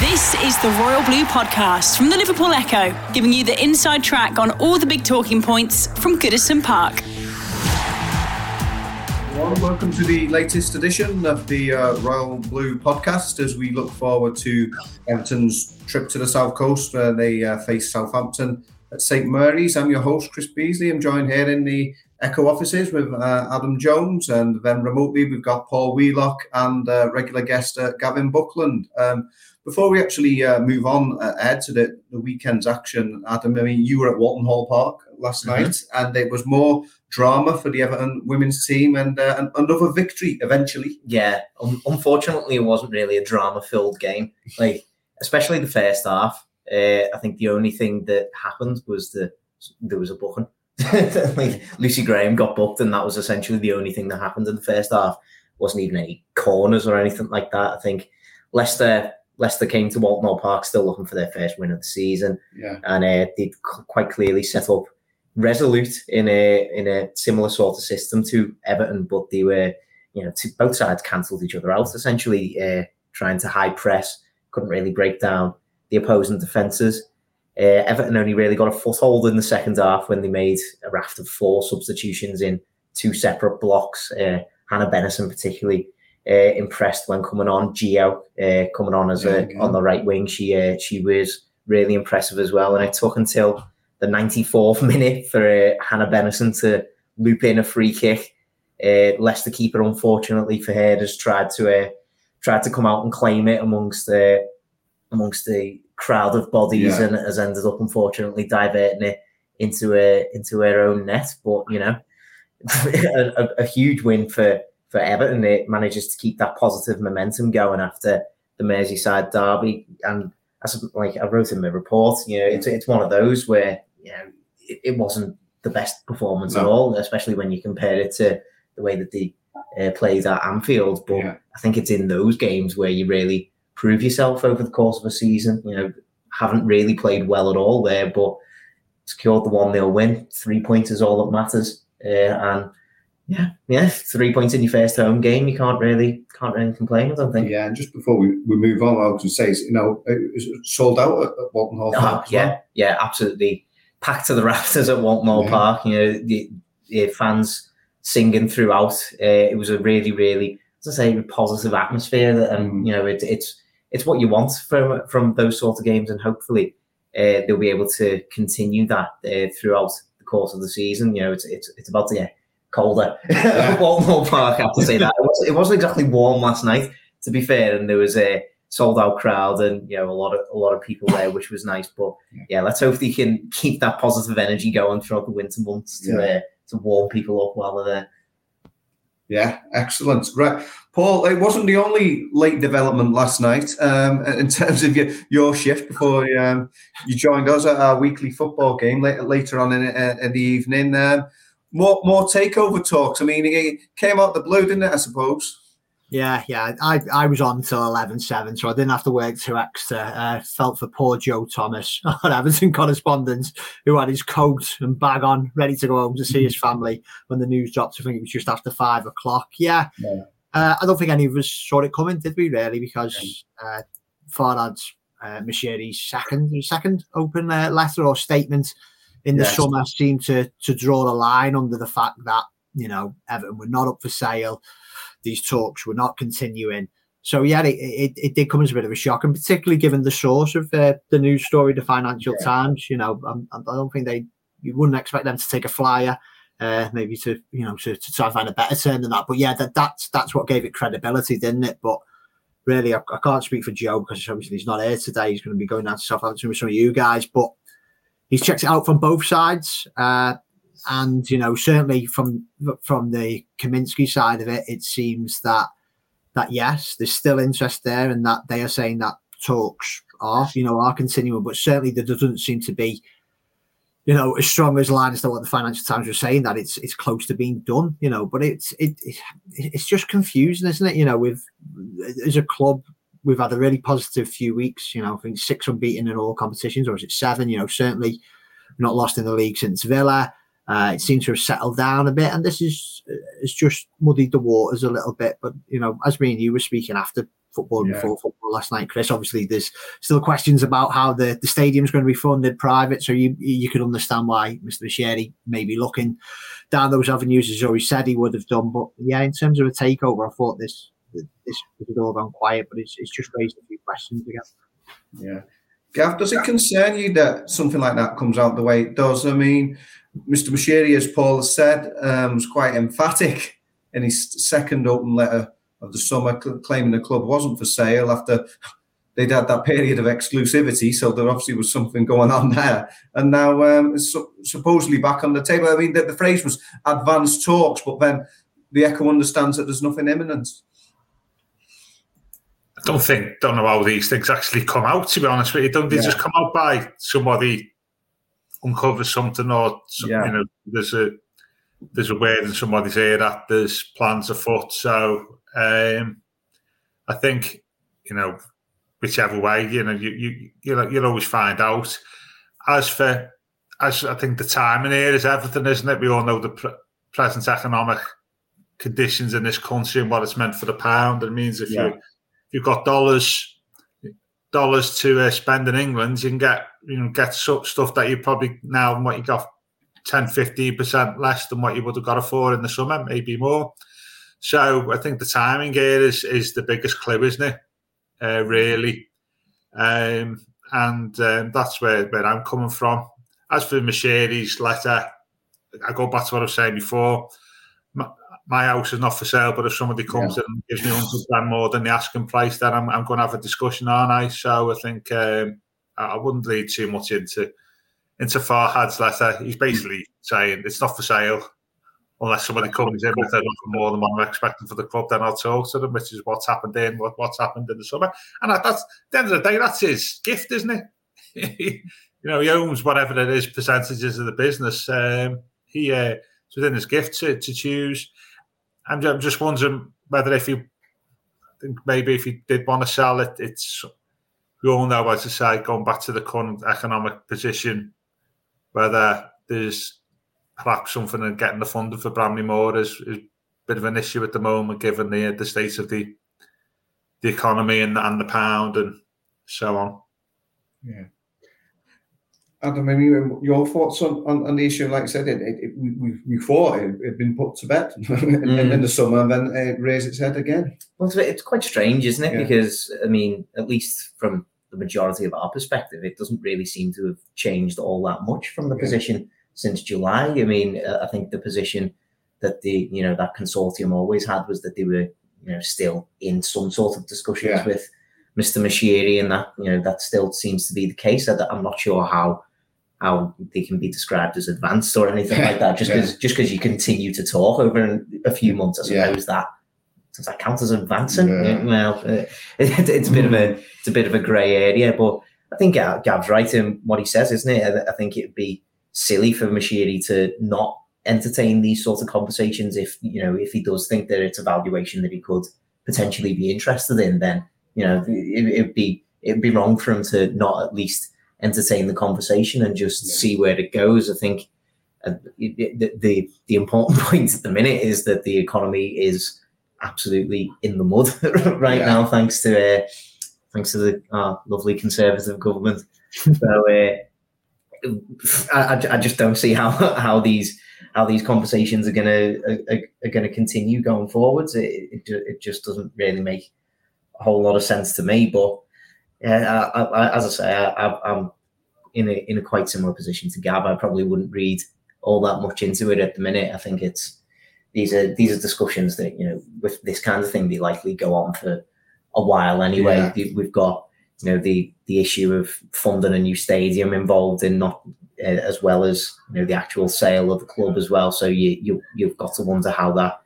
This is the Royal Blue Podcast from the Liverpool Echo, giving you the inside track on all the big talking points from Goodison Park. Welcome to the latest edition of the uh, Royal Blue podcast as we look forward to Everton's trip to the South Coast where they uh, face Southampton at St Mary's. I'm your host, Chris Beesley. I'm joined here in the Echo offices with uh, Adam Jones and then remotely we've got Paul Wheelock and uh, regular guest uh, Gavin Buckland. Um, before we actually uh, move on ahead to the, the weekend's action, Adam, I mean, you were at Walton Hall Park last mm-hmm. night and it was more drama for the Everton women's team and uh, another victory eventually. Yeah, um, unfortunately, it wasn't really a drama-filled game. Like, especially the first half. Uh, I think the only thing that happened was that there was a booking. like Lucy Graham got booked, and that was essentially the only thing that happened in the first half. Wasn't even any corners or anything like that. I think Leicester Leicester came to Walton Hall Park still looking for their first win of the season, yeah. and uh, they quite clearly set up resolute in a in a similar sort of system to Everton, but they were you know both sides cancelled each other out essentially, uh, trying to high press, couldn't really break down the opposing defences. Uh, Everton only really got a foothold in the second half when they made a raft of four substitutions in two separate blocks. Uh, Hannah Bennison particularly uh, impressed when coming on. Gio uh, coming on as a, on the right wing, she uh, she was really impressive as well. And it took until the 94th minute for uh, Hannah Bennison to loop in a free kick. Uh, Leicester keeper, unfortunately for her, just tried to uh, tried to come out and claim it amongst the amongst the crowd of bodies, yeah. and has ended up unfortunately diverting it into a into her own net. But you know, a, a, a, huge win for for Everton. It manages to keep that positive momentum going after the Merseyside derby, and as like I wrote in my report, you know, it's it's one of those where you know, it, it wasn't the best performance no. at all, especially when you compare it to the way that they uh, played at Anfield. But yeah. I think it's in those games where you really prove yourself over the course of a season. You know, haven't really played well at all there, but secured the 1 0 win. Three points is all that matters. Uh, and yeah, yeah, three points in your first home game. You can't really can't really complain. I don't think. Yeah, and just before we, we move on, I was going to say, you know, it sold out at, at Walton Hall. Oh, yeah, well. yeah, absolutely packed to the rafters at Walton Hall yeah. Park. You know, the, the, fans singing throughout. Uh, it was a really, really, as I say, positive atmosphere. That, and mm. you know, it, it's it's what you want from from those sort of games, and hopefully uh, they'll be able to continue that uh, throughout the course of the season. You know, it's it's it's about to get colder at Walton Park. I have to say that it, was, it wasn't exactly warm last night, to be fair, and there was a sold out crowd and you know a lot of a lot of people there, which was nice. But yeah, let's hope they can keep that positive energy going throughout the winter months to yeah. uh, to warm people up while they're there. Yeah, excellent. Right, Paul. It wasn't the only late development last night um, in terms of your, your shift before um, you joined us at our weekly football game later later on in, uh, in the evening. Um, more more takeover talks. I mean, it came out the blue, didn't it? I suppose. Yeah, yeah. I, I was on until 11 7, so I didn't have to work two extra. Uh, felt for poor Joe Thomas on Everton correspondence, who had his coat and bag on, ready to go home to see his family when the news dropped. I think it was just after five o'clock. Yeah. yeah. Uh, I don't think any of us saw it coming, did we, really? Because uh, Farhad uh, second, second open uh, letter or statement in the yes. summer seemed to, to draw a line under the fact that, you know, Everton were not up for sale these talks were not continuing. So yeah, it, it, it, did come as a bit of a shock, and particularly given the source of uh, the news story, the Financial yeah. Times. You know, I, I don't think they you wouldn't expect them to take a flyer, uh, maybe to you know to, to try and find a better term than that. But yeah, that that's that's what gave it credibility, didn't it? But really, I, I can't speak for Joe because obviously he's not here today. He's going to be going down to Southampton with some of you guys, but he's checked it out from both sides. Uh, and you know certainly from from the Kaminski side of it, it seems that that yes, there's still interest there, and that they are saying that talks are, you know, are continuing, but certainly there doesn't seem to be, you know, as strong as line as to what the Financial Times were saying that it's it's close to being done, you know. But it's it, it it's just confusing, isn't it? You know, with as a club, we've had a really positive few weeks. You know, I think six unbeaten in all competitions, or is it seven? You know, certainly not lost in the league since Villa. Uh, it seems to have settled down a bit, and this is it's just muddied the waters a little bit. But you know, as me and you were speaking after football yeah. before football last night, Chris. Obviously, there's still questions about how the, the stadium's going to be funded private. So you you could understand why Mr. Moshiri may be looking down those avenues as always said he would have done. But yeah, in terms of a takeover, I thought this this was all gone quiet, but it's it's just raised a few questions again. Yeah. Gav, does it concern you that something like that comes out the way it does? I mean, Mr. Moshiri, as Paul has said, um, was quite emphatic in his second open letter of the summer, claiming the club wasn't for sale after they'd had that period of exclusivity. So there obviously was something going on there. And now um, it's supposedly back on the table. I mean, the, the phrase was advanced talks, but then the Echo understands that there's nothing imminent. Don't think, don't know how these things actually come out, to be honest with you. Don't they yeah. just come out by somebody uncovers something or, yeah. you know, there's a there's a word in somebody's ear that there's plans afoot. So um, I think you know whichever way, you know, you you you'll, you'll always find out. As for as I think the timing here is everything, isn't it? We all know the pre- present economic conditions in this country and what it's meant for the pound. It means if yeah. you you've got dollars dollars to uh, spend in England, you can get you know get stuff that you probably now what you got 10 15% less than what you would have got for in the summer, maybe more. So I think the timing here is is the biggest clue, isn't it? Uh, really, um, and um, that's where, where I'm coming from. As for Moshiri's letter, I go back to what I was saying before. My, house is not for sale, but if somebody comes yeah. and gives me hundred grand more than the asking price, then I'm, I'm going to have a discussion, aren't I? So I think um, I wouldn't lead too much into into Farhad's letter. He's basically saying it's not for sale unless somebody comes in with more than what I'm expecting for the club, then I'll talk to them, which is what's happened in what, what's happened in the summer. And that's at the end of the day, that's his gift, isn't it? you know, he owns whatever it is percentages of the business. Um, he uh, it's within his gift to, to choose. I'm, I'm just wondering whether if you I think maybe if you did want to sell it, it's we all know, as I say, going back to the current economic position, whether there's perhaps something in getting the funding for Bramley-Moore is, is a bit of an issue at the moment, given the the state of the the economy and, and the pound and so on. Yeah. Adam, I mean, your thoughts on, on, on the issue? Like I said, it, it, it we, we thought it had been put to bed in, mm. in, the summer, and then it raised its head again. Well, it's quite strange, isn't it? Yeah. Because I mean, at least from the majority of our perspective, it doesn't really seem to have changed all that much from the yeah. position since July. I mean, uh, I think the position that the you know that consortium always had was that they were you know still in some sort of discussions yeah. with Mr. Moshiri, and that you know that still seems to be the case. I'm not sure how how they can be described as advanced or anything like that. Just because yeah. just because you continue to talk over a few months, I suppose yeah. that does that count as advancing? Yeah. Well, uh, it, it's a bit of a it's a bit of a grey area, but I think Gav's right in what he says, isn't it? I think it'd be silly for Moshiri to not entertain these sorts of conversations if you know if he does think that it's a valuation that he could potentially be interested in then you know it, would be it'd be wrong for him to not at least entertain the conversation and just yeah. see where it goes i think uh, the, the the important point at the minute is that the economy is absolutely in the mud right yeah. now thanks to uh, thanks to the uh, lovely conservative government so uh, I, I just don't see how how these how these conversations are gonna are, are gonna continue going forwards. It, it, it just doesn't really make a whole lot of sense to me. But yeah, I, I, as I say, I, am in a in a quite similar position to Gav. I probably wouldn't read all that much into it at the minute. I think it's these are these are discussions that you know with this kind of thing they likely go on for a while anyway. Yeah. We've got you know the the issue of funding a new stadium involved in not uh, as well as you know the actual sale of the club as well. So you you you've got to wonder how that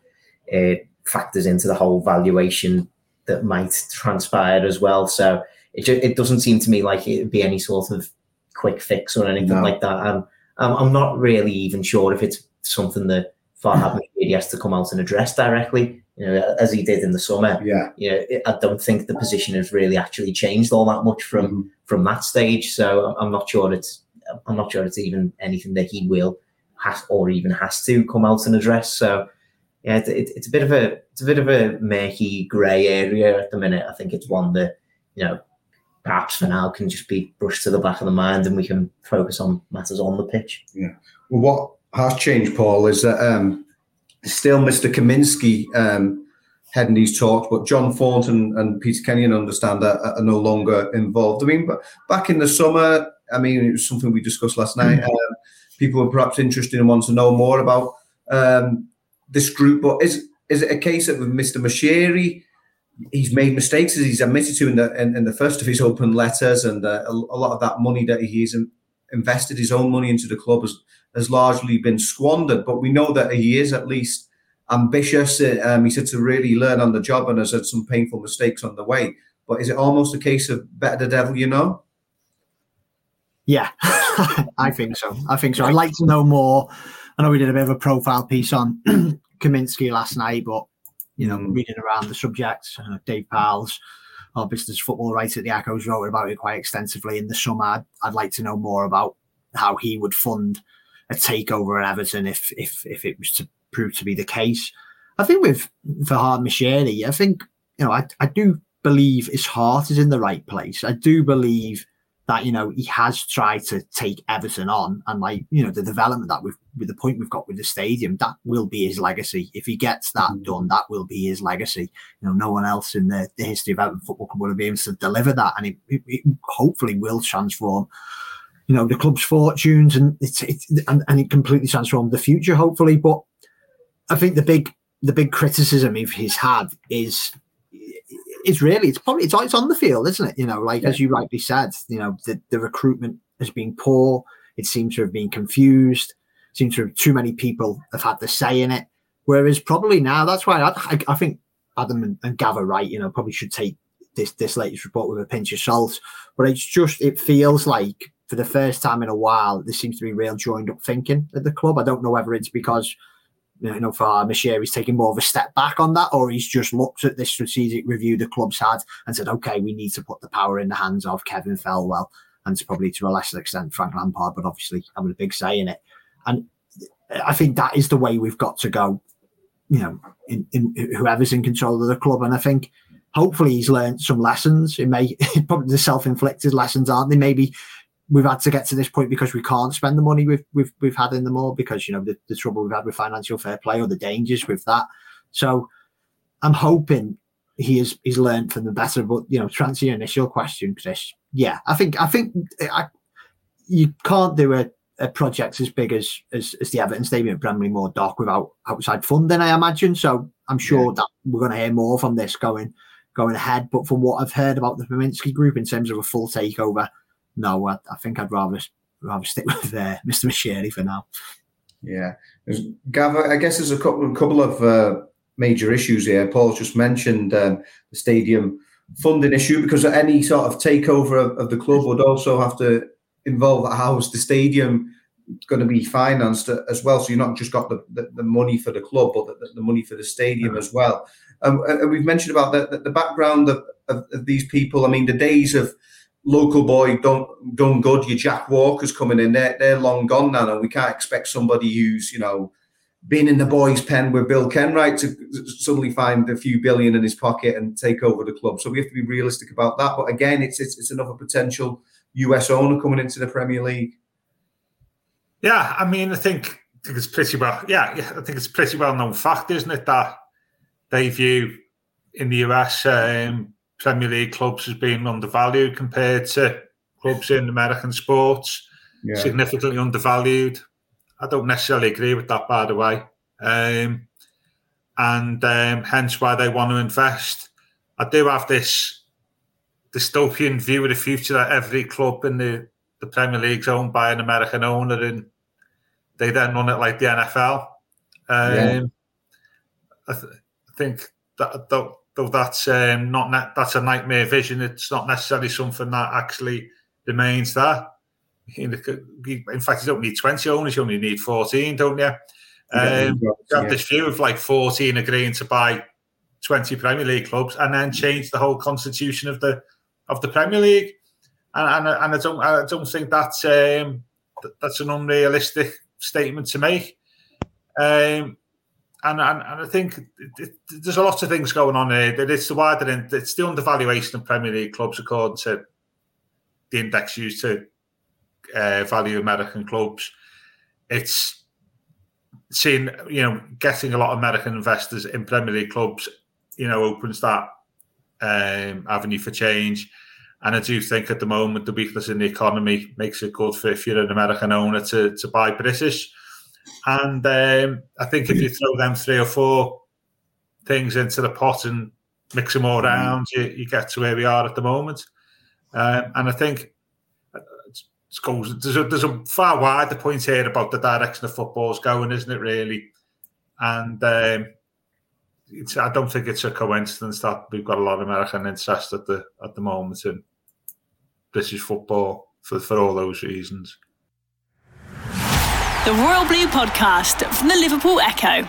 uh, factors into the whole valuation that might transpire as well. So it it doesn't seem to me like it'd be any sort of quick fix or anything no. like that. I'm, I'm I'm not really even sure if it's something that Farhad Moshiri has to come out and address directly. You know, as he did in the summer. Yeah. You know, I don't think the position has really actually changed all that much from mm-hmm. from that stage. So I'm not sure it's I'm not sure it's even anything that he will has or even has to come out and address. So yeah, it, it, it's a bit of a it's a bit of a murky grey area at the minute. I think it's one that you know perhaps for now can just be brushed to the back of the mind and we can focus on matters on the pitch. Yeah. Well, what has changed, Paul, is that um, still Mr. Kaminski um, heading these talks, but John Thornton and Peter Kenyon understand that are no longer involved. I mean, but back in the summer, I mean, it was something we discussed last night. Mm-hmm. Um, people were perhaps interested and want to know more about um, this group. But is is it a case that with Mr. Moshiri, he's made mistakes as he's admitted to in the in, in the first of his open letters, and uh, a, a, lot of that money that he's invested his own money into the club has has largely been squandered. But we know that he is at least ambitious. Um, he said to really learn on the job and has had some painful mistakes on the way. But is it almost a case of better the devil you know? Yeah, I think so. I think so. I'd like to know more. I know we did a bit of a profile piece on Kaminski last night, but you know, mm. reading around the subject, uh, Dave Powell's our business football writer at the Echoes wrote about it quite extensively in the summer. I'd, I'd like to know more about how he would fund a takeover at Everton if if if it was to prove to be the case. I think with Farhad Moshiri, I think you know I, I do believe his heart is in the right place. I do believe that you know he has tried to take Everton on, and like you know the development that we've with the point we've got with the stadium, that will be his legacy. If he gets that mm. done, that will be his legacy. You know, no one else in the, the history of Everton Football Club will be able to deliver that, and it, it, it hopefully will transform. You know the club's fortunes, and it's, it's and, and it completely transformed the future. Hopefully, but I think the big the big criticism he's had is it's really it's probably it's, it's on the field, isn't it? You know, like yeah. as you rightly said, you know, the, the recruitment has been poor. It seems to have been confused. Seems to too many people have had the say in it. Whereas probably now, that's why I, I, think Adam and, and Gava right, you know, probably should take this this latest report with a pinch of salt. But it's just it feels like for the first time in a while, there seems to be real joined up thinking at the club. I don't know whether it's because you know, for Moshiri, he's taking more of a step back on that, or he's just looked at this strategic review the club's had and said, okay, we need to put the power in the hands of Kevin Thelwell and to probably to a lesser extent Frank Lampard, but obviously having a big say in it. And I think that is the way we've got to go, you know, in, in whoever's in control of the club. And I think hopefully he's learned some lessons. It may probably the self-inflicted lessons, aren't they? Maybe we've had to get to this point because we can't spend the money we've we've, we've had in the more because you know the, the trouble we've had with financial fair play or the dangers with that. So I'm hoping he has he's learned from the better. But you know, to answer your initial question, Chris, yeah, I think I think I, you can't do a, a project as big as, as as the Everton Stadium at Bramley Moore Dock without outside funding. I imagine. So I'm sure yeah. that we're going to hear more from this going going ahead. But from what I've heard about the Kaminski Group in terms of a full takeover no, I, I think I'd rather rather stick with uh, Mr. Moshiri for now. Yeah, Gav, I guess there's a couple, couple of uh, major issues here. Paul just mentioned um, the stadium funding issue because any sort of takeover of, of the club would also have to involve how is the stadium going to be financed as well. So you're not just got the, the, the money for the club, but the, the, money for the stadium as well. Um, and we've mentioned about the, the background of, of, of, these people. I mean, the days of local boy done done good. Your Jack Walker's coming in. They're they're long gone now, and we can't expect somebody who's you know been in the boys' pen with Bill Kenwright to suddenly find a few billion in his pocket and take over the club. So we have to be realistic about that. But again, it's it's, it's another potential US owner coming into the Premier League. Yeah, I mean, I think, I think it's pretty well. Yeah, I think it's pretty well known fact, isn't it, that they view in the US um, Premier League clubs as being undervalued compared to clubs in American sports, yeah. significantly undervalued. I don't necessarily agree with that, by the way. Um, and um, hence why they want to invest. I do have this dystopian view of the future that every club in the, the Premier League is owned by an American owner and they then run it like the NFL. Um, yeah. I, th- I think that, that though that's um, not that's a nightmare vision. It's not necessarily something that actually remains there. In fact, you don't need 20 owners, you only need 14, don't you? Um, you have this view of like 14 agreeing to buy 20 Premier League clubs and then change the whole constitution of the of the Premier League. And, and, and I don't I don't think that's um, that's an unrealistic statement to make. Um, and, and, and I think it, it, there's a lot of things going on here. It's the wider, it's the undervaluation of Premier League clubs according to the index used to uh, value American clubs. It's seeing you know getting a lot of American investors in Premier League clubs. You know opens that um, avenue for change. And I do think at the moment the weakness in the economy makes it good for if you're an American owner to to buy British. And um, I think if you throw them three or four things into the pot and mix them all around, you, you get to where we are at the moment. Um, and I think uh, goes, there's, a, there's a far wider point here about the direction of football's going, isn't it, really? And um, I don't think it's a coincidence that we've got a lot of American interest at the at the moment in British football for, for all those reasons. The Royal Blue Podcast from the Liverpool Echo.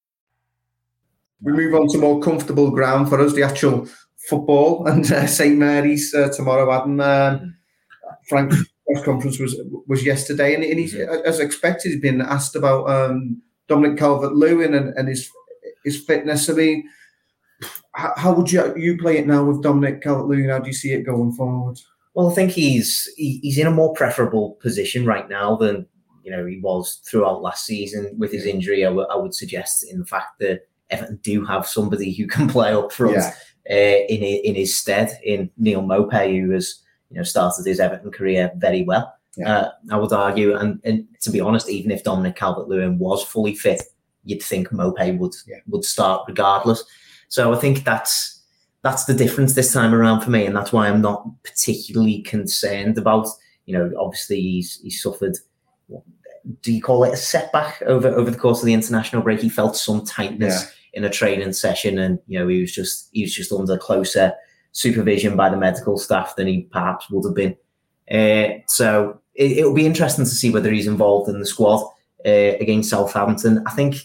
we move on to more comfortable ground for us, the actual football and uh, St Mary's uh, tomorrow. Adam um, Frank's press conference was was yesterday, and, and he's as expected, he's been asked about um, Dominic Calvert-Lewin and, and his his fitness. I mean, how, how, would you you play it now with Dominic Calvert-Lewin? How do you see it going forward? Well, I think he's he, he's in a more preferable position right now than you know he was throughout last season with his injury. I, w- I would suggest in the fact that Everton do have somebody who can play up front yeah. uh, in in his stead in Neal Maupay, who has you know started his Everton career very well. Yeah. Uh, I would argue, and, and to be honest, even if Dominic Calvert-Lewin was fully fit, you'd think Maupay would yeah. would start regardless. So I think that's that's the difference this time around for me, and that's why I'm not particularly concerned about. You know, obviously he's he's suffered do you call it a setback over over the course of the international break? He felt some tightness in a training session, and you know he was just he was just under closer supervision by the medical staff than he perhaps would have been. Uh, so it, will be interesting to see whether he's involved in the squad uh, against Southampton. I think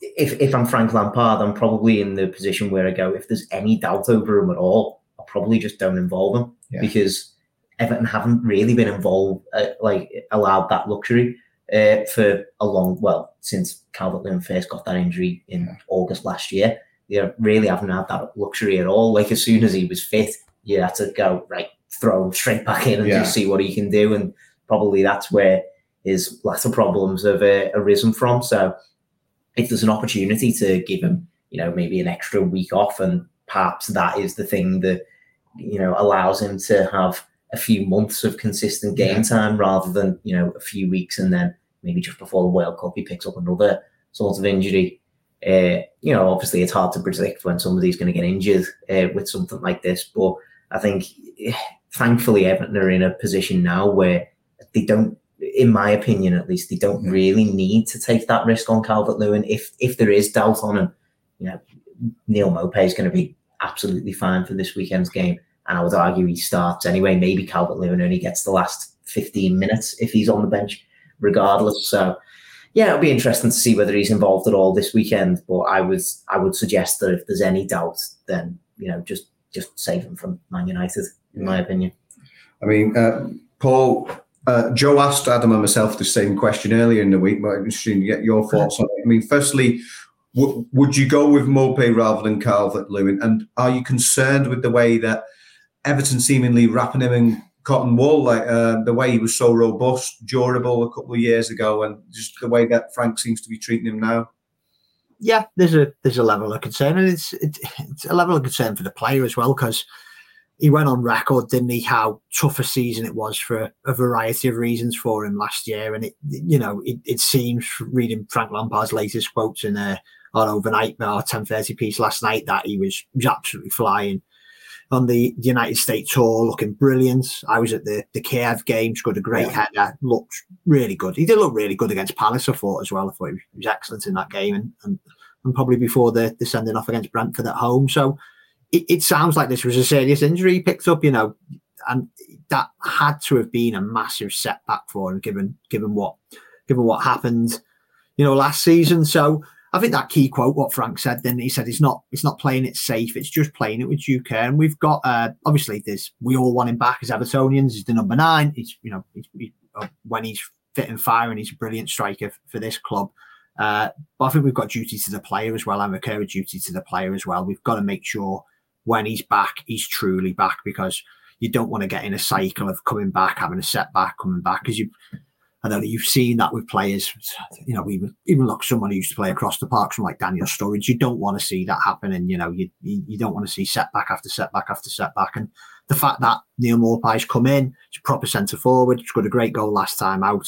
if if I'm Frank Lampard, I'm probably in the position where I go if there's any doubt over him at all, I probably just don't involve him yeah. because Everton haven't really been involved, uh, like allowed that luxury uh, for a long, well, since Calvert Lewin first got that injury in August last year. They really haven't had that luxury at all. Like as soon as he was fit, you had to go right, throw him straight back in and yeah. just see what he can do. And probably that's where his latter problems have uh, arisen from. So if there's an opportunity to give him, you know, maybe an extra week off, and perhaps that is the thing that you know allows him to have a few months of consistent game yeah. time rather than you know a few weeks and then maybe just before the World Cup he picks up another sort of injury. Uh, you know, obviously it's hard to predict when somebody's going to get injured uh, with something like this, but I think eh, thankfully Everton are in a position now where they don't, in my opinion at least, they don't really need to take that risk on Calvert Lewin. If if there is doubt on him, you know, Neal Maupay is going to be absolutely fine for this weekend's game. And I would argue he starts anyway. Maybe Calvert Lewin only gets the last 15 minutes if he's on the bench, regardless. So, yeah, it'll be interesting to see whether he's involved at all this weekend. But I would I would suggest that if there's any doubt, then you know just just save him from Man United, in my opinion. I mean, uh, Paul, uh, Joe asked Adam and myself the same question earlier in the week, but I'm interested to get your thoughts on it. I mean, firstly, w- would you go with Maupay rather than Calvert Lewin? And are you concerned with the way that Everton seemingly wrapping him in cotton wool, like uh, the way he was so robust, durable a couple of years ago, and just the way that Frank seems to be treating him now. yeah, there's a there's a level of concern, and it's it's, it's a level of concern for the player as well because he went on record, didn't he? How tough a season it was for a variety of reasons for him last year, and it you know it, it seems reading Frank Lampard's latest quotes in a on overnight or ten thirty piece last night that he was absolutely flying on the United States tour, looking brilliant. I was at the the Kiev game, scored a great yeah. header, looked really good. He did look really good against Palace, I thought as well. I thought he was excellent in that game, and and, and probably before the the sending off against Brentford at home. So it, it sounds like this was a serious injury he picked up, you know, and that had to have been a massive setback for him, given given what given what happened, you know, last season. So I think that key quote, what Frank said, then he said, "It's not, it's not playing it safe. It's just playing it with due care." And we've got, uh, obviously, this. We all want him back as Evertonians. He's the number nine. He's, you know, he's, he, uh, when he's fit and firing, he's a brilliant striker for this club. Uh, but I think we've got duty to the player as well, and recurring duty to the player as well. We've got to make sure when he's back, he's truly back because you don't want to get in a cycle of coming back, having a setback, coming back because you I know you've seen that with players. You know, even even look someone who used to play across the park, from like Daniel Sturridge. You don't want to see that happen, and you know, you you don't want to see setback after setback after setback. And the fact that Neal Maupay's come in, he's proper centre forward, he's got a great goal last time out.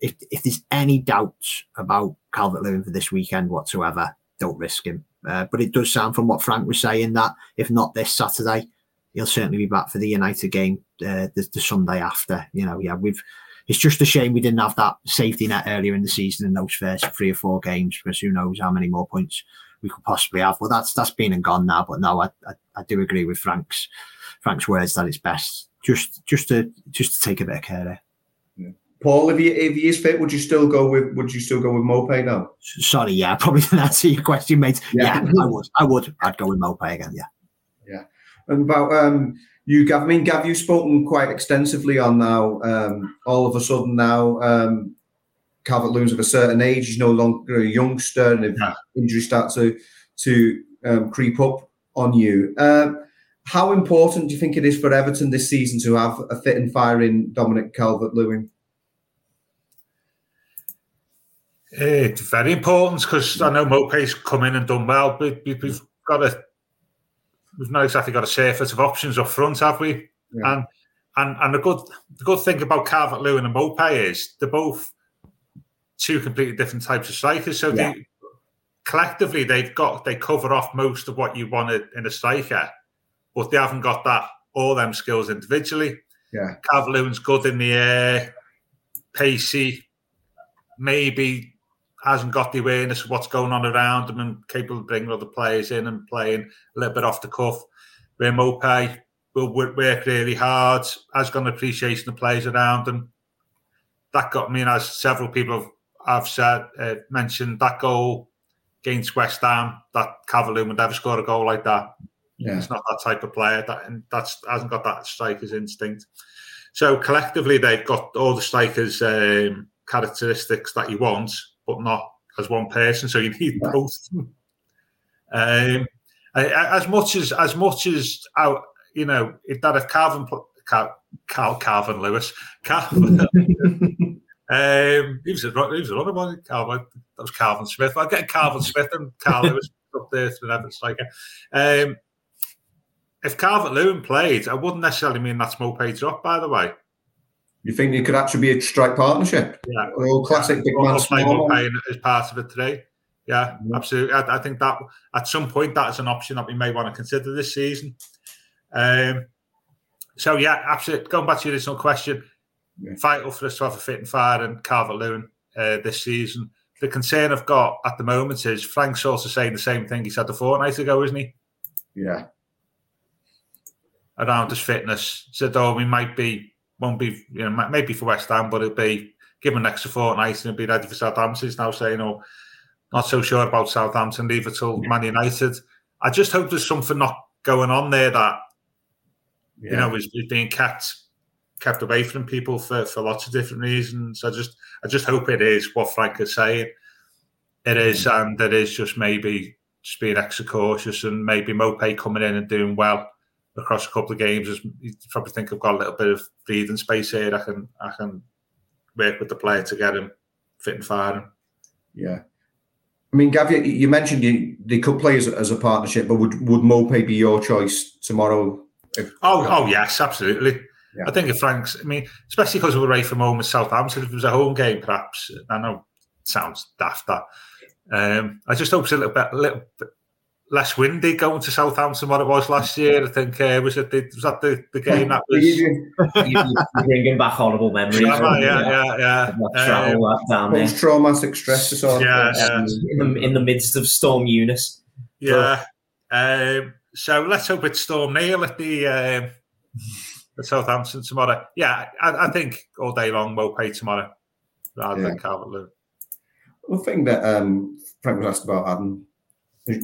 If if there's any doubts about Calvert Lewin for this weekend whatsoever, don't risk him. Uh, but it does sound from what Frank was saying that if not this Saturday, he'll certainly be back for the United game uh, the, the Sunday after. You know, yeah, we've it's just a shame we didn't have that safety net earlier in the season in those first three or four games because who knows how many more points we could possibly have. Well, that's that's been and gone now. But no, I, I, I do agree with Frank's Frank's words that it's best just just to just to take a bit of care there. Yeah. Paul, if he if he is fit, would you still go with would you still go with Maupay now? Sorry, yeah, probably didn't answer your question, mate. Yeah. yeah, I would, I would, I'd go with Maupay again. Yeah, yeah. And about um, you, Gav. I mean, Gav, you've spoken quite extensively on now. Um, all of a sudden now, um, Calvert Lewin's of a certain age. He's no longer a youngster, and if yeah. injuries start to to um, creep up on you, uh, how important do you think it is for Everton this season to have a fit and firing Dominic Calvert Lewin? It's very important because I know Maupay's come in and done well, but we've got a we've not exactly got a surfeit of options up front, have we? Yeah. And and and the good the good thing about Calvert Lewin and Maupay is they're both two completely different types of strikers. So yeah. they collectively they've got they cover off most of what you wanted in a striker, but they haven't got that all them skills individually. Yeah, Calvert Lewin's good in the air, pacey, maybe hasn't got the awareness of what's going on around him and capable of bringing other players in and playing a little bit off the cuff. Where Maupay will work really hard, has got an appreciation of players around him. That got me, and as several people have, said, uh, mentioned, that goal against West Ham, that Cavalier would never score a goal like that. Yeah. He's not that type of player. That and that's hasn't got that striker's instinct. So collectively, they've got all the strikers' um, characteristics that he wants but not as one person. So you need yeah. both. um, as much as as much as out, you know, if that if Calvin Cal, Cal Calvin Lewis, Calvin. um, he was a he was another one. Calvin that was Calvin Smith. I get Calvin Smith and Carl Lewis up there to an Everton striker. Um, if Calvert Lewin played, I wouldn't necessarily mean that's Maupay drop. By the way, you think it could actually be a strike partnership? Yeah, all classic yeah. big man. Small playing as part of it today. Yeah, mm-hmm. absolutely. I, I, think that at some point that is an option that we may want to consider this season. Um, so yeah, absolutely. Going back to your original question, yeah. vital for us to have a fit and fire and Calvert Lewin uh, this season. The concern I've got at the moment is Frank's also saying the same thing he said a fortnight ago, isn't he? Yeah. Around his fitness, said, "Oh, we might be won't be, you know, maybe for West Ham, but it'll be given an extra fortnight and it'll be ready for Southampton. He's now saying, oh, not so sure about Southampton, leave it till Man United. I just hope there's something not going on there that, yeah. you know, is, is, being kept kept away from people for, for lots of different reasons. I just I just hope it is what Frank is saying. It is, mm. and it is just maybe just being extra cautious and maybe Maupay coming in and doing well across a couple of games. You probably think I've got a little bit of breathing space here. I can I can work with the player to get him fit and firing. Yeah. I mean, Gav, you, mentioned you, they could play as, as a partnership, but would would Maupay be your choice tomorrow? If, oh, oh yes, absolutely. Yeah. I think if Frank's, I mean, especially because we're away from home with Southampton, if it was a home game, perhaps I know it sounds daft that. Um, I just hope it's a little bit, a little bit less windy going to Southampton what it was last year. I think uh, was it the, was that the, the game that was You're bringing back horrible memories. Yeah, yeah, yeah, yeah. Travel um, down traumatic stress disorder. Yeah, yeah. In the in the midst of Storm Eunice. Yeah. Um, so let's hope it's Storm Neil at the. Um, at Southampton tomorrow. Yeah, I, I think all day long Maupay tomorrow rather yeah. than Calvert Lewin. One thing that um, Frank was asked about Adam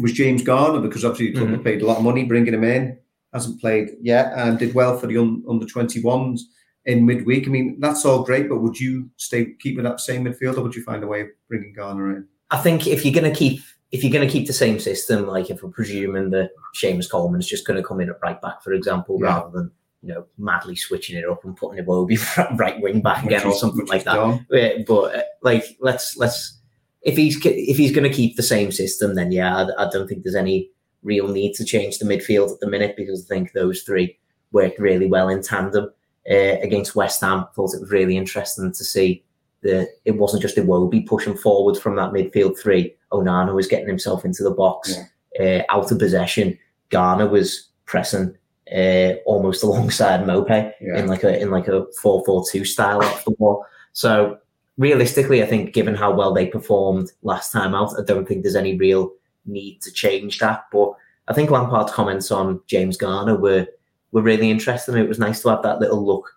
was James Garner because obviously mm-hmm. paid a lot of money bringing him in. Hasn't played yet and did well for the un, under 21s in midweek. I mean, that's all great, but would you stay keep with that same midfield, or would you find a way of bringing Garner in? I think if you're going to keep if you're going to keep the same system, like if we're presuming that Seamus Coleman's just going to come in at right back, for example, yeah. rather than you know madly switching it up and putting Iwobi right wing back again or something like that. But uh, like let's let's if he's if he's going to keep the same system, then yeah, I, I, don't think there's any real need to change the midfield at the minute because I think those three worked really well in tandem uh, against West Ham. I thought it was really interesting to see that it wasn't just Iwobi pushing forward from that midfield three. Onana was getting himself into the box, yeah. uh, out of possession. Garner was pressing uh, almost alongside Maupay yeah. in like a in like a four four two style off the ball. So realistically, I think given how well they performed last time out, I don't think there's any real need to change that. But I think Lampard's comments on James Garner were were really interesting. It was nice to have that little look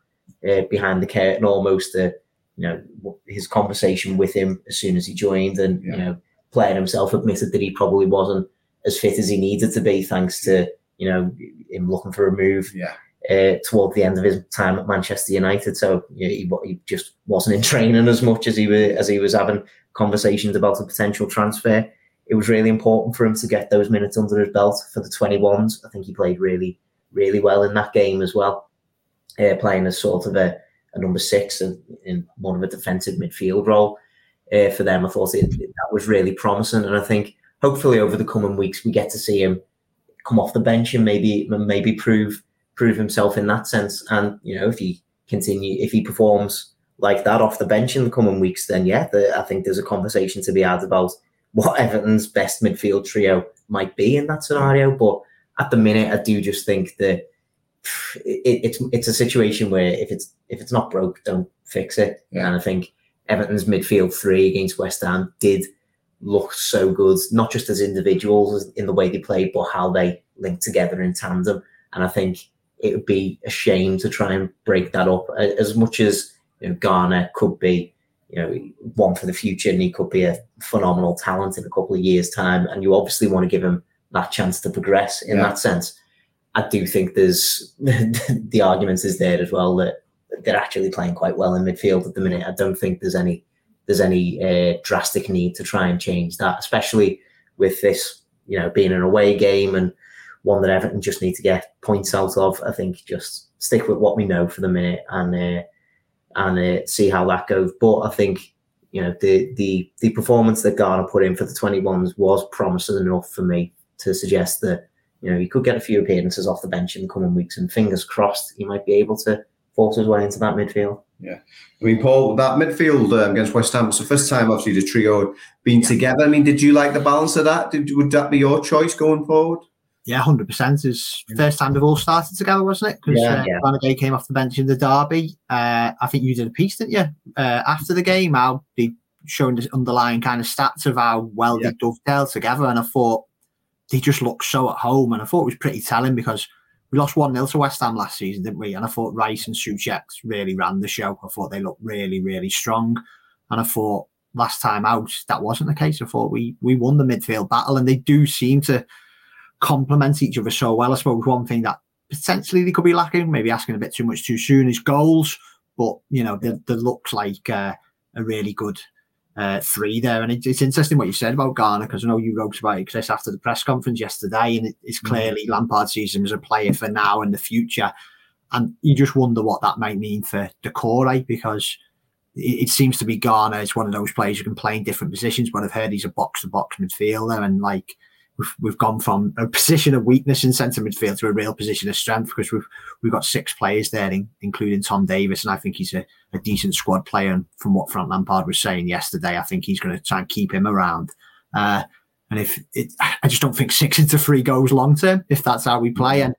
uh, behind the curtain, almost. Uh, you know, his conversation with him as soon as he joined, and yeah. you know, player himself admitted that he probably wasn't as fit as he needed to be, thanks to you know him looking for a move. Yeah uh, toward the end of his time at Manchester United. So he, he, just wasn't in training as much as he was as he was having conversations about a potential transfer. It was really important for him to get those minutes under his belt for the 21s. I think he played really, really well in that game as well, uh, playing as sort of a, a number six in, in more of a defensive midfield role uh, for them. I thought it, that was really promising, and I think hopefully over the coming weeks we get to see him come off the bench and maybe maybe prove prove himself in that sense. And you know, if he continue, if he performs like that off the bench in the coming weeks, then yeah, the, I think there's a conversation to be had about what Everton's best midfield trio might be in that scenario. But at the minute, I do just think that it, it's it's a situation where if it's if it's not broke, don't fix it. Yeah. And I think Everton's midfield three against West Ham did look so good, not just as individuals in the way they played, but how they linked together in tandem. And I think it would be a shame to try and break that up. As much as you know, Garner could be, you know, one for the future, and he could be a phenomenal talent in a couple of years' time, and you obviously want to give him that chance to progress in yeah. that sense. I do think there's the argument is there as well that they're actually playing quite well in midfield at the minute. I don't think there's any there's any uh, drastic need to try and change that, especially with this, you know, being an away game and one that Everton just need to get points out of. I think just stick with what we know for the minute and uh, and uh, see how that goes. But I think you know the the the performance that Garner put in for the 21s was promising enough for me to suggest that you know he could get a few appearances off the bench in the coming weeks, and fingers crossed he might be able to force his way into that midfield. Yeah, I mean, Paul, that midfield um, against West Ham, it's the first time obviously the trio being together. I mean, did you like the balance of that? Did, would that be your choice going forward? Yeah, hundred percent. Is first time they've all started together, wasn't it? Because yeah, uh, yeah. came off the bench in the derby. Uh, I think you did a piece, didn't you? Uh, after the game, how they showing the underlying kind of stats of how well yeah. they dovetailed together, and I thought they just looked so at home, and I thought it was pretty telling because we lost one 0 to West Ham last season, didn't we? And I thought Rice and Soucek really ran the show. I thought they looked really, really strong, and I thought last time out that wasn't the case. I thought we we won the midfield battle, and they do seem to complement each other so well. I suppose one thing that potentially they could be lacking, maybe asking a bit too much too soon, is goals. But you know, there, there looks like uh, a really good uh, three there, and it, it's interesting what you said about Garner because I know you wrote about it Chris after the press conference yesterday, and it, it's mm. clearly mm-hmm. Lampard sees him as a player for now and the future, and you just wonder what that might mean for Doucouré because it, it, seems to be Garner is one of those players who can play in different positions, but I've heard he's a box to box midfielder and like we've, we've gone from a position of weakness in centre midfield to a real position of strength because we've we've got six players there, in, including Tom Davies, and I think he's a, a decent squad player. And from what Frank Lampard was saying yesterday, I think he's going to try and keep him around. Uh, and if it, I just don't think six into three goes long term if that's how we play, and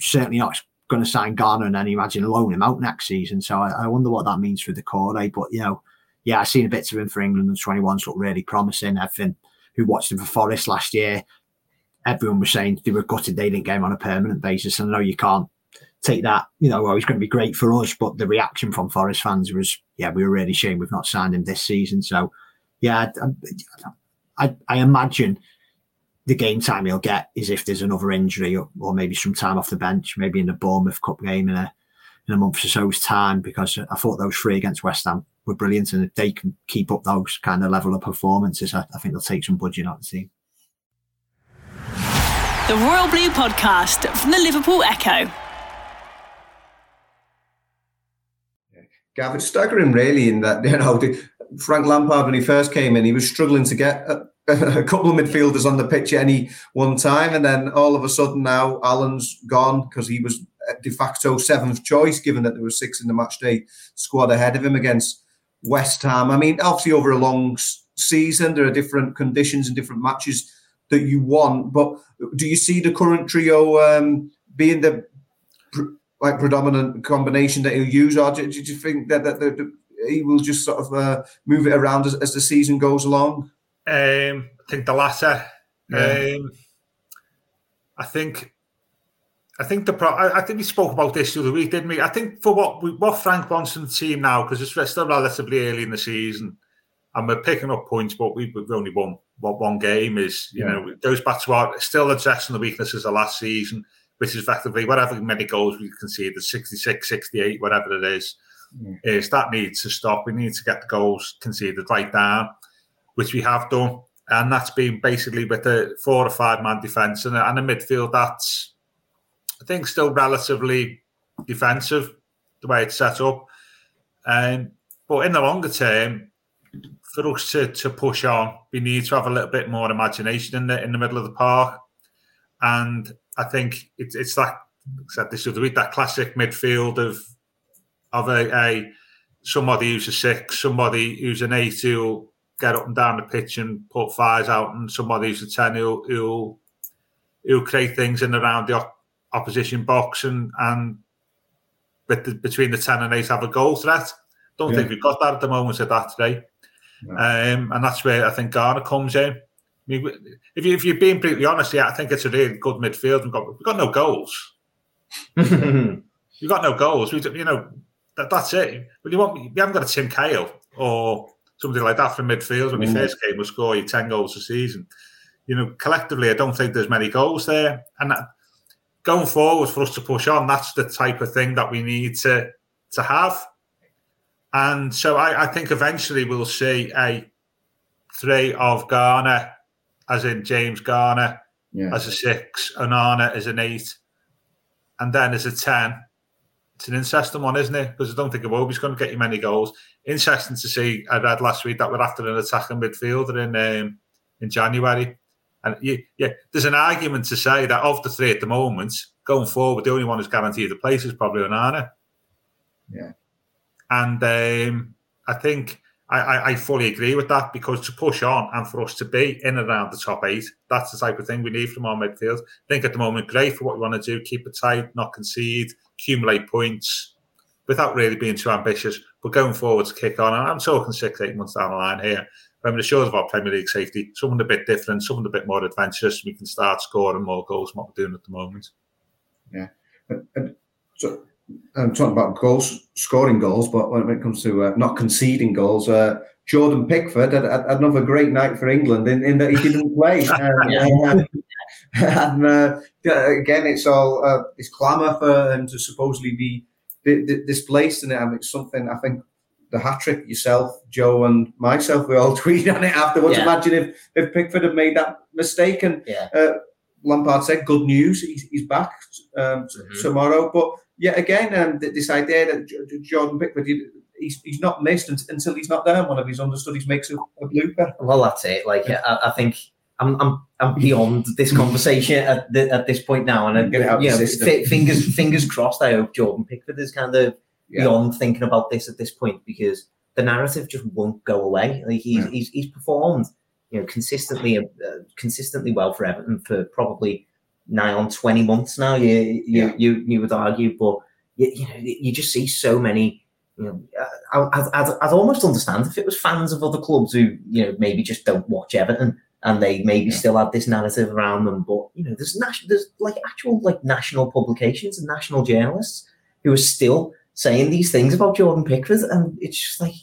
certainly not going to sign Garner and then imagine loan him out next season. So I, I wonder what that means for Doucouré. But you know, yeah, I've seen a bit of him for England and 21s look really promising. Everything who watched him for Forest last year, everyone was saying they were gutted they didn't get him on a permanent basis. And I know you can't take that, you know, well, he's going to be great for us, but the reaction from Forest fans was, yeah, we were really ashamed we've not signed him this season. So, yeah, I, I, I imagine the game time he'll get is if there's another injury or, or, maybe some time off the bench, maybe in the Bournemouth Cup game in a in a month or so's time. Because I thought those three against West Ham were brilliant, and if they can keep up those kind of level of performances, I, I think they'll take some budget out of the team. The Royal Blue Podcast from the Liverpool Echo. Gav, it's staggering, really, in that you know Frank Lampard when he first came in, he was struggling to get a couple of midfielders on the pitch at any one time, and then all of a sudden now Allan's gone because he was de facto seventh choice, given that there were six in the matchday squad ahead of him against West Ham. I mean, obviously over a long season, there are different conditions and different matches that you want, but do you see the current trio um, being the like predominant combination that he'll use, or do, do you think that, that, that, he will just sort of uh, move it around as, as the season goes along? Um, I think the latter. Yeah. Um, I think. I think the pro- I, I, think we spoke about this the other week, didn't we? I think for what we, what Frank wants in the team now, because it's still relatively early in the season, and we're picking up points, but we've, we've only won what one game. Is you yeah. know it goes back to our still addressing the weaknesses of last season, which is effectively whatever many goals we conceded, 66, 68, whatever it is, is that needs to stop. We need to get the goals conceded right down which we have done. And that's been basically with a four or five man defence and, a, and a midfield that's, I think, still relatively defensive the way it's set up. Um, but in the longer term, for us to, to push on, we need to have a little bit more imagination in the in the middle of the park. And I think it's it's that said this other week, that classic midfield of of a, a somebody who's a six, somebody who's an eight who'll get up and down the pitch and put fires out, and somebody who's a ten who'll who'll, who'll create things in around the opposition box and and the, between the ten and eight have a goal threat. Don't yeah. think we've got that at the moment at that today, um, and that's where I think Garner comes in. I mean, if, you, if you're being brutally honest, yeah, I think it's a really good midfield. We've got we've got no goals. we've got no goals. We, you know, that, that's it. But you want we haven't got a Tim Cahill or something like that from midfield. When mm. first came, we score you 10 goals a season. You know, collectively, I don't think there's many goals there. And that, going forward for us to push on, that's the type of thing that we need to to have. And so I, I think eventually we'll see a three of Garner, as in James Garner, yeah. as a six, Onana as an eight, and then as a 10 it's an interesting one, isn't it? Because I don't think Iwobi's going to get you many goals. Interesting to see. I read last week that we're after an attacking midfielder in um, in January, and you, yeah, there's an argument to say that of the three at the moment, going forward, the only one who's guaranteed the place is probably Onana. Yeah, and um, I think I, I, fully agree with that because to push on and for us to be in and around the top eight, that's the type of thing we need from our midfield. I think at the moment, great for what we want to do, keep it tight, not concede, accumulate points without really being too ambitious. But going forward to kick on, and I'm talking six, eight months down the line here, when the shows of our Premier League safety, someone a bit different, someone a bit more adventurous, we can start scoring more goals than what we're doing at the moment. Yeah. And, and so I'm talking about goals, scoring goals, but when it comes to uh, not conceding goals, uh, Jordan Pickford had, had, another great night for England in, in that he didn't play. Um, and uh, again, it's all uh, this clamour for him to supposedly be displaced, and it's something I think the hat trick yourself, Joe, and myself, we all tweet on it afterwards. Yeah. Imagine if, if Pickford had made that mistake. And yeah. uh, Lampard said, "Good news, he's, he's back um, mm-hmm. tomorrow." But yet again, um, this idea that Jordan Pickford, he's, he's not missed until he's not there. One of his understudies makes a, a blooper. Well, that's it. Like I, I think I'm, I'm, I'm beyond this conversation at, the, at this point now, and I, you know, f- fingers fingers crossed. I hope Jordan Pickford is kind of yeah. beyond thinking about this at this point because the narrative just won't go away. Like he's yeah. he's, he's performed, you know, consistently uh, consistently well for Everton for probably nine on twenty months now. You you yeah. you, you would argue, but you, you know you just see so many. You know, uh, I, I'd, I'd almost understand if it was fans of other clubs who you know maybe just don't watch Everton and they maybe yeah. still have this narrative around them. But you know, there's national, there's like actual like national publications and national journalists who are still saying these things about Jordan Pickford, and it's just like,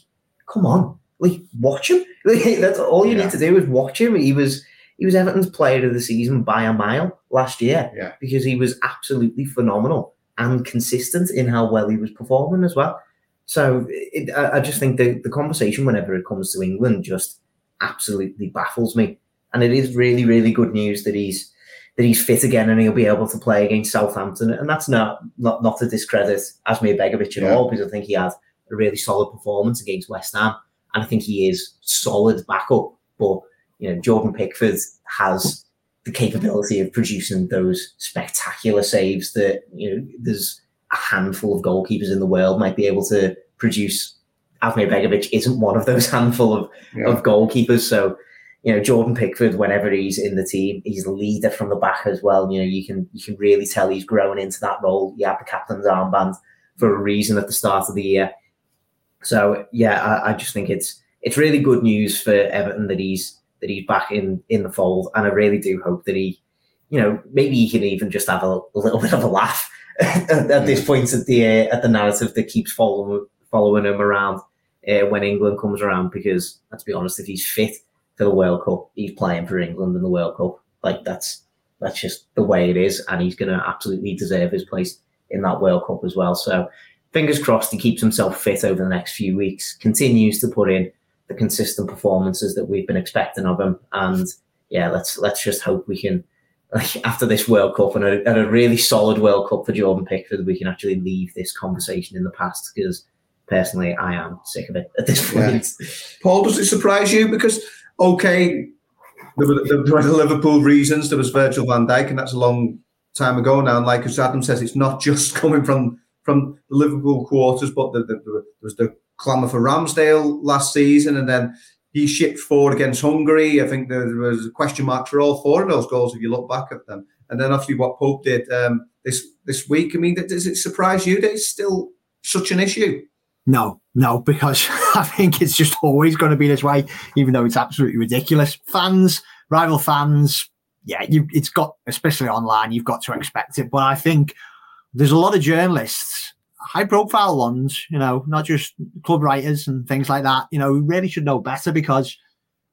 come on, like watch him. That's all you yeah. need to do is watch him. He was he was Everton's player of the season by a mile last year yeah. because he was absolutely phenomenal and consistent in how well he was performing as well. So it, I, I just think the, the conversation whenever it comes to England just absolutely baffles me and it is really, really good news that he's that he's fit again and he'll be able to play against Southampton. And that's not not not to discredit Asmir Begovic at yeah. all, because I think he had a really solid performance against West Ham, and I think he is solid backup. But you know, Jordan Pickford has the capability of producing those spectacular saves that you know there's a handful of goalkeepers in the world might be able to produce. Asmir Begovic isn't one of those handful of, yeah. of goalkeepers, so you know Jordan Pickford, whenever he's in the team, he's a leader from the back as well. You know, you can you can really tell he's growing into that role. He had the captain's armband for a reason at the start of the year. So yeah, I, I just think it's it's really good news for Everton that he's that he's back in in the fold, and I really do hope that he, you know, maybe he can even just have a, a little bit of a laugh at, at this point at the uh, at the narrative that keeps following following him around uh, when England comes around. Because let's be honest, if he's fit for the World Cup. He's playing for England in the World Cup. Like that's that's just the way it is, and he's going to absolutely deserve his place in that World Cup as well. So fingers crossed he keeps himself fit over the next few weeks, continues to put in the consistent performances that we've been expecting of him, and yeah, let's let's just hope we can. Like after this World Cup and a, and a really solid World Cup for Jordan Pickford, we can actually leave this conversation in the past because personally, I am sick of it at this point. Yeah. Paul, does it surprise you? Because okay, there were, there were the Liverpool reasons. There was Virgil van Dijk, and that's a long time ago now. And like as Adam says, it's not just coming from from the Liverpool quarters, but the, the, the, there was the clamour for Ramsdale last season, and then he shipped forward against Hungary. I think there was a question mark for all four of those goals if you look back at them. And then obviously what Pope did um, this this week. I mean, does it surprise you that it's still such an issue? No, no, because I think it's just always going to be this way, even though it's absolutely ridiculous. Fans, rival fans, yeah, you, it's got, especially online, you've got to expect it. But I think there's a lot of journalists, high profile ones, you know, not just club writers and things like that, you know, who really should know better because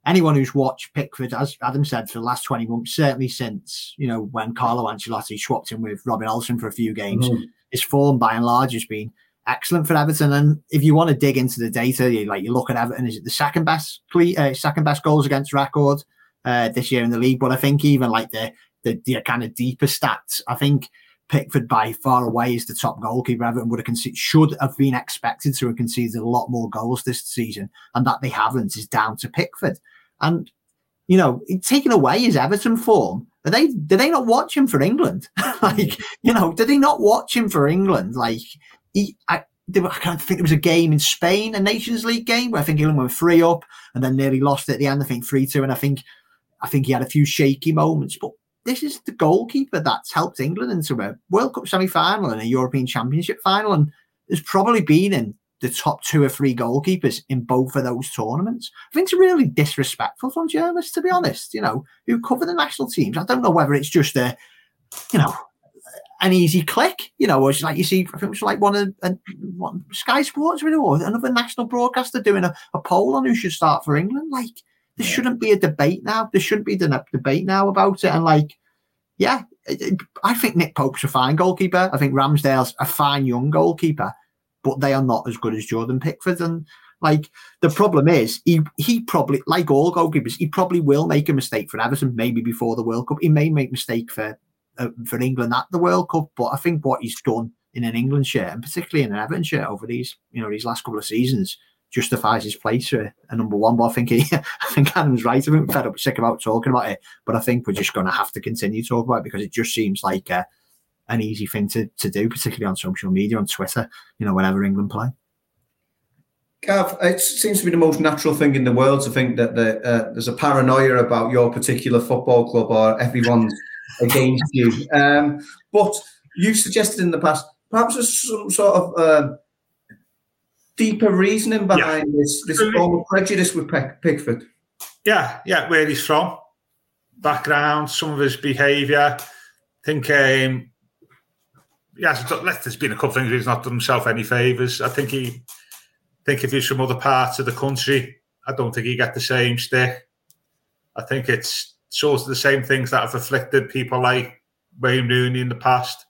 anyone who's watched Pickford, as Adam said, for the last 20 months, certainly since, you know, when Carlo Ancelotti swapped him with Robin Olsen for a few games, mm. his form by and large has been excellent for Everton. And if you want to dig into the data, you like you look at Everton, is it the second best uh, second best goals against record uh, this year in the league? But I think even like the, the the kind of deeper stats, I think Pickford by far away is the top goalkeeper. Everton would have conceded, should have been expected to have conceded a lot more goals this season, and that they haven't is down to Pickford. And you know, taking away his Everton form, are they did they not watch him for England? like, you know, did they not watch him for England? Like, he, I, I can't think it was a game in Spain, a Nations League game where I think England went three up and then nearly lost at the end. I think three two, and I think I think he had a few shaky moments. But this is the goalkeeper that's helped England into a World Cup semi final and a European Championship final, and has probably been in the top two or three goalkeepers in both of those tournaments. I think it's really disrespectful from journalists, to be honest. You know, who cover the national teams. I don't know whether it's just a, you know, an easy click, you know, it's like you see, I think it was like one of uh, one, Sky Sports, or another national broadcaster doing a, a, poll on who should start for England. Like, there shouldn't be a debate now. There shouldn't be the debate now about it. And like, yeah, I think Nick Pope's a fine goalkeeper. I think Ramsdale's a fine young goalkeeper, but they are not as good as Jordan Pickford. And like, the problem is, he he probably, like all goalkeepers, he probably will make a mistake for Everton, maybe before the World Cup. He may make mistake for uh, for England at the World Cup. But I think what he's done in an England shirt and particularly in an Everton shirt over these, you know, these last couple of seasons justifies his place for a number one. But I think he, I think Adam's right. I'm fed up, sick about talking about it. But I think we're just going to have to continue talking about it because it just seems like uh, an easy thing to, to do, particularly on social media, on Twitter. You know, whenever England play. Gav, it seems to be the most natural thing in the world to think that the, uh, there's a paranoia about your particular football club or everyone's against you. Um, but you suggested in the past perhaps there's some sort of uh, deeper reasoning behind yeah. this this form of prejudice with Pickford. Yeah, yeah, where he's from, background, some of his behaviour. I think, um, yeah, there's been a couple of things he's not done himself any favours. I think he, think if he's from other parts of the country, I don't think he get the same stick. I think it's of the same things that have afflicted people like Wayne Rooney in the past,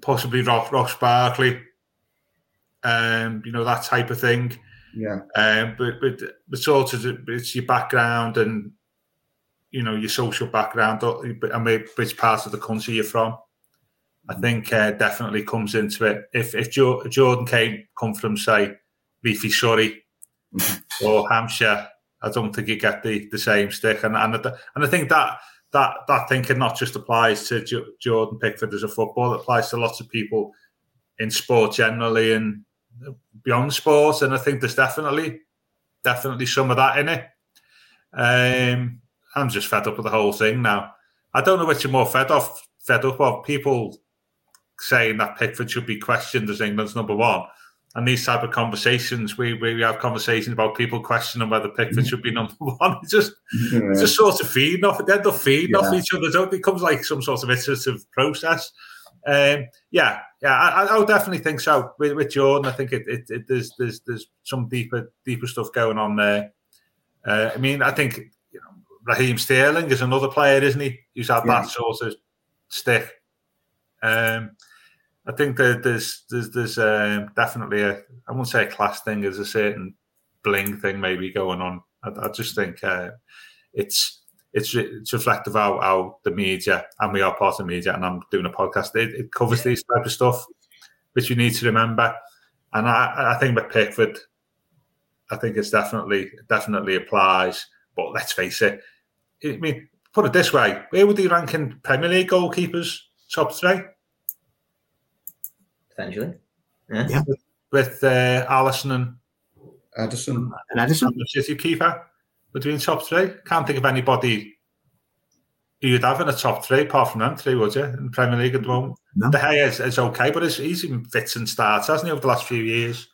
possibly Ross, Ross Barkley um, you know that type of thing. Yeah. Um, but but but sort of it's your background and you know your social background and which part of the country you're from. I think uh, definitely comes into it. If if Jordan came come from say Leafy Surrey mm-hmm. or Hampshire, I don't think you get the, the same stick. And and and I think that that that thinking not just applies to Jordan Pickford as a footballer, it applies to lots of people in sport generally and beyond sport, and I think there's definitely definitely some of that in it. Um, I'm just fed up with the whole thing now. I don't know which I'm more fed off, fed up of people saying that Pickford should be questioned as England's number one. And these type of conversations, we we have conversations about people questioning whether Pickford should be number one. It's just yeah. it's just sort of feeding off, they end up feeding yeah. off each other. Don't it becomes like some sort of iterative process. Um, yeah, yeah, I, I, definitely think so with, with Jordan. I think it, it, it, there's there's there's some deeper deeper stuff going on there. Uh, I mean, I think you know, Raheem Sterling is another player, isn't he? Who's had yeah. that sort of stick. Um, I think that there's there's there's uh, definitely a I won't say a class thing, there's a certain bling thing maybe going on. I, I just think uh, it's it's it's reflective of how, how the media and we are part of the media and I'm doing a podcast. It, it covers these type of stuff, which you need to remember. And I, I think with Pickford, I think it's definitely definitely applies. But let's face it, I mean, put it this way: where would he rank in Premier League goalkeepers? Top three, potentially. Yeah, yeah. with, with uh, Alisson and Ederson and Ederson, the City keeper between top three. Can't think of anybody you'd have in a top three apart from them three, would you, in Premier League at the moment? No. De Gea is, is okay, but he's, he's in fits and starts, hasn't he, over the last few years?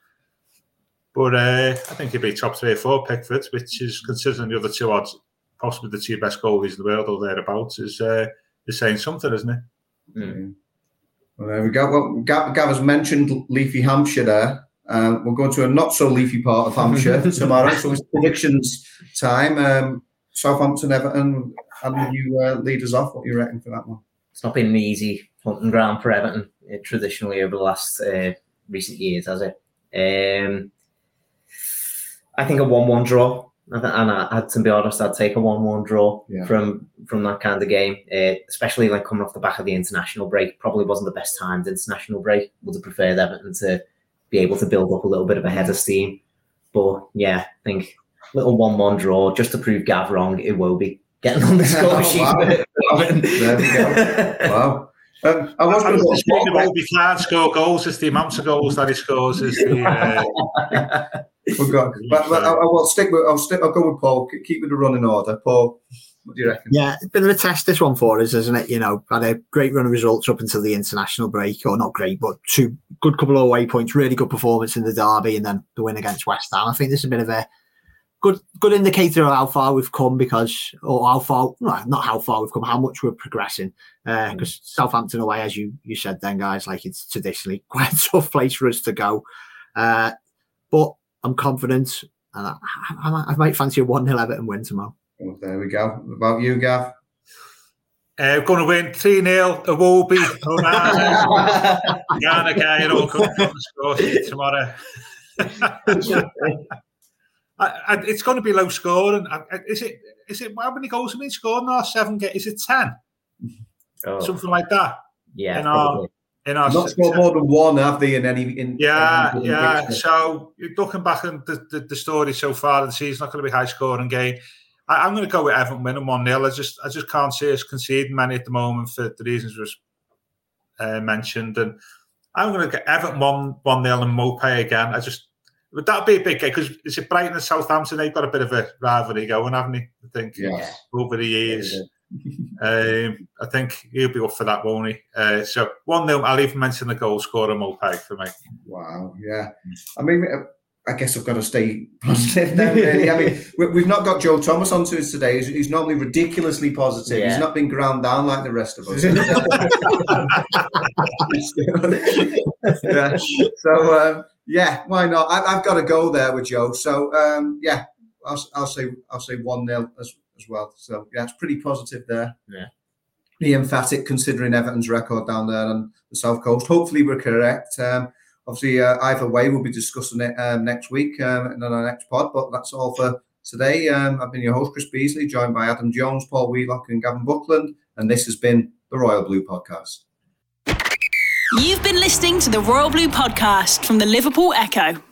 But uh, I think he'd be top three or four Pickford, which is considering the other two odds, possibly the two best goalies in the world or thereabouts, is uh, is saying something, isn't it? Mm. Well, there we go. Well, Gav, Gav has mentioned Leafy Hampshire there. Um, we'll go to a not so leafy part of Hampshire tomorrow. So it's predictions time. Um, Southampton, Everton. How do you uh, lead us off? What you reckon for that one? It's not been an easy hunting ground for Everton uh, traditionally over the last uh, recent years, has it? Um, I think a one-one draw. And I, had to be honest, I'd take a one-one draw yeah. from from that kind of game, uh, especially like coming off the back of the international break. Probably wasn't the best timed international break. Would have preferred Everton to be able to build up a little bit of a head of steam. But yeah, I think little one-one draw just to prove Gav wrong. It will be getting on the score oh, sheet. Wow. there we go. Wow. Um, I was going to say that we can't score goals. It's the amounts of goals that he scores. Is the uh... but, but I, I, will stick with. I'll stick. I'll go with Paul. Keep with the running order, Paul. What do you reckon? Yeah, a bit of a test this one for us, isn't it? You know, had a great run of results up until the international break, or not great, but two good couple of away points, really good performance in the derby, and then the win against West Ham. I think this is a bit of a good good indicator of how far we've come because, or how far, not how far we've come, how much we're progressing. Because uh, mm. Southampton away, as you you said, then guys, like it's traditionally quite a tough place for us to go. Uh, but I'm confident, and I, I, I might fancy a one 0 Everton win tomorrow. Well, there we go. What about you, Gav? Uh, going to win 3 0. It will be Ghana guy will come from the score tomorrow. I, I, it's going to be low scoring. Is it? Is it? How many goals have been scored now? Seven. Get? Is it ten? Oh. Something like that. Yeah. Our not scored more than one, have they? In any, in yeah, in yeah. So looking back at the, the, the, story so far, the season's not going to be high scoring game. I, am going to go with Everton winning one 0 I just I just can't see us conceding many at the moment for the reasons was uh, mentioned, and I'm going to get Everton one one 0 and Maupay again. I just would that be a big game because it's a Brighton and Southampton. They've got a bit of a rivalry going, haven't they? I think yeah. over the years. Um, I think he'll be up for that, won't he? Uh, so one 0 I'll even mention the goal scorer Maupay for me. Wow, yeah. I mean, uh, I guess I've got to stay positive now. Really, I mean, we've not got Joe Thomas onto us today. He's, he's normally ridiculously positive. Yeah. He's not been ground down like the rest of us. yeah. So um, yeah, why not? I, have got to go there with Joe. So um, yeah, I'll, I'll say I'll say one 0 as as well. So yeah, it's pretty positive there. Yeah. Be emphatic considering Everton's record down there on the south coast. Hopefully, we're correct. Um, obviously, uh, either way, we'll be discussing it um, next week um, in our next pod. But that's all for today. Um, I've been your host, Chris Beesley, joined by Adam Jones, Paul Wheelock, and Gavin Buckland. And this has been the Royal Blue Podcast. You've been listening to the Royal Blue Podcast from the Liverpool Echo.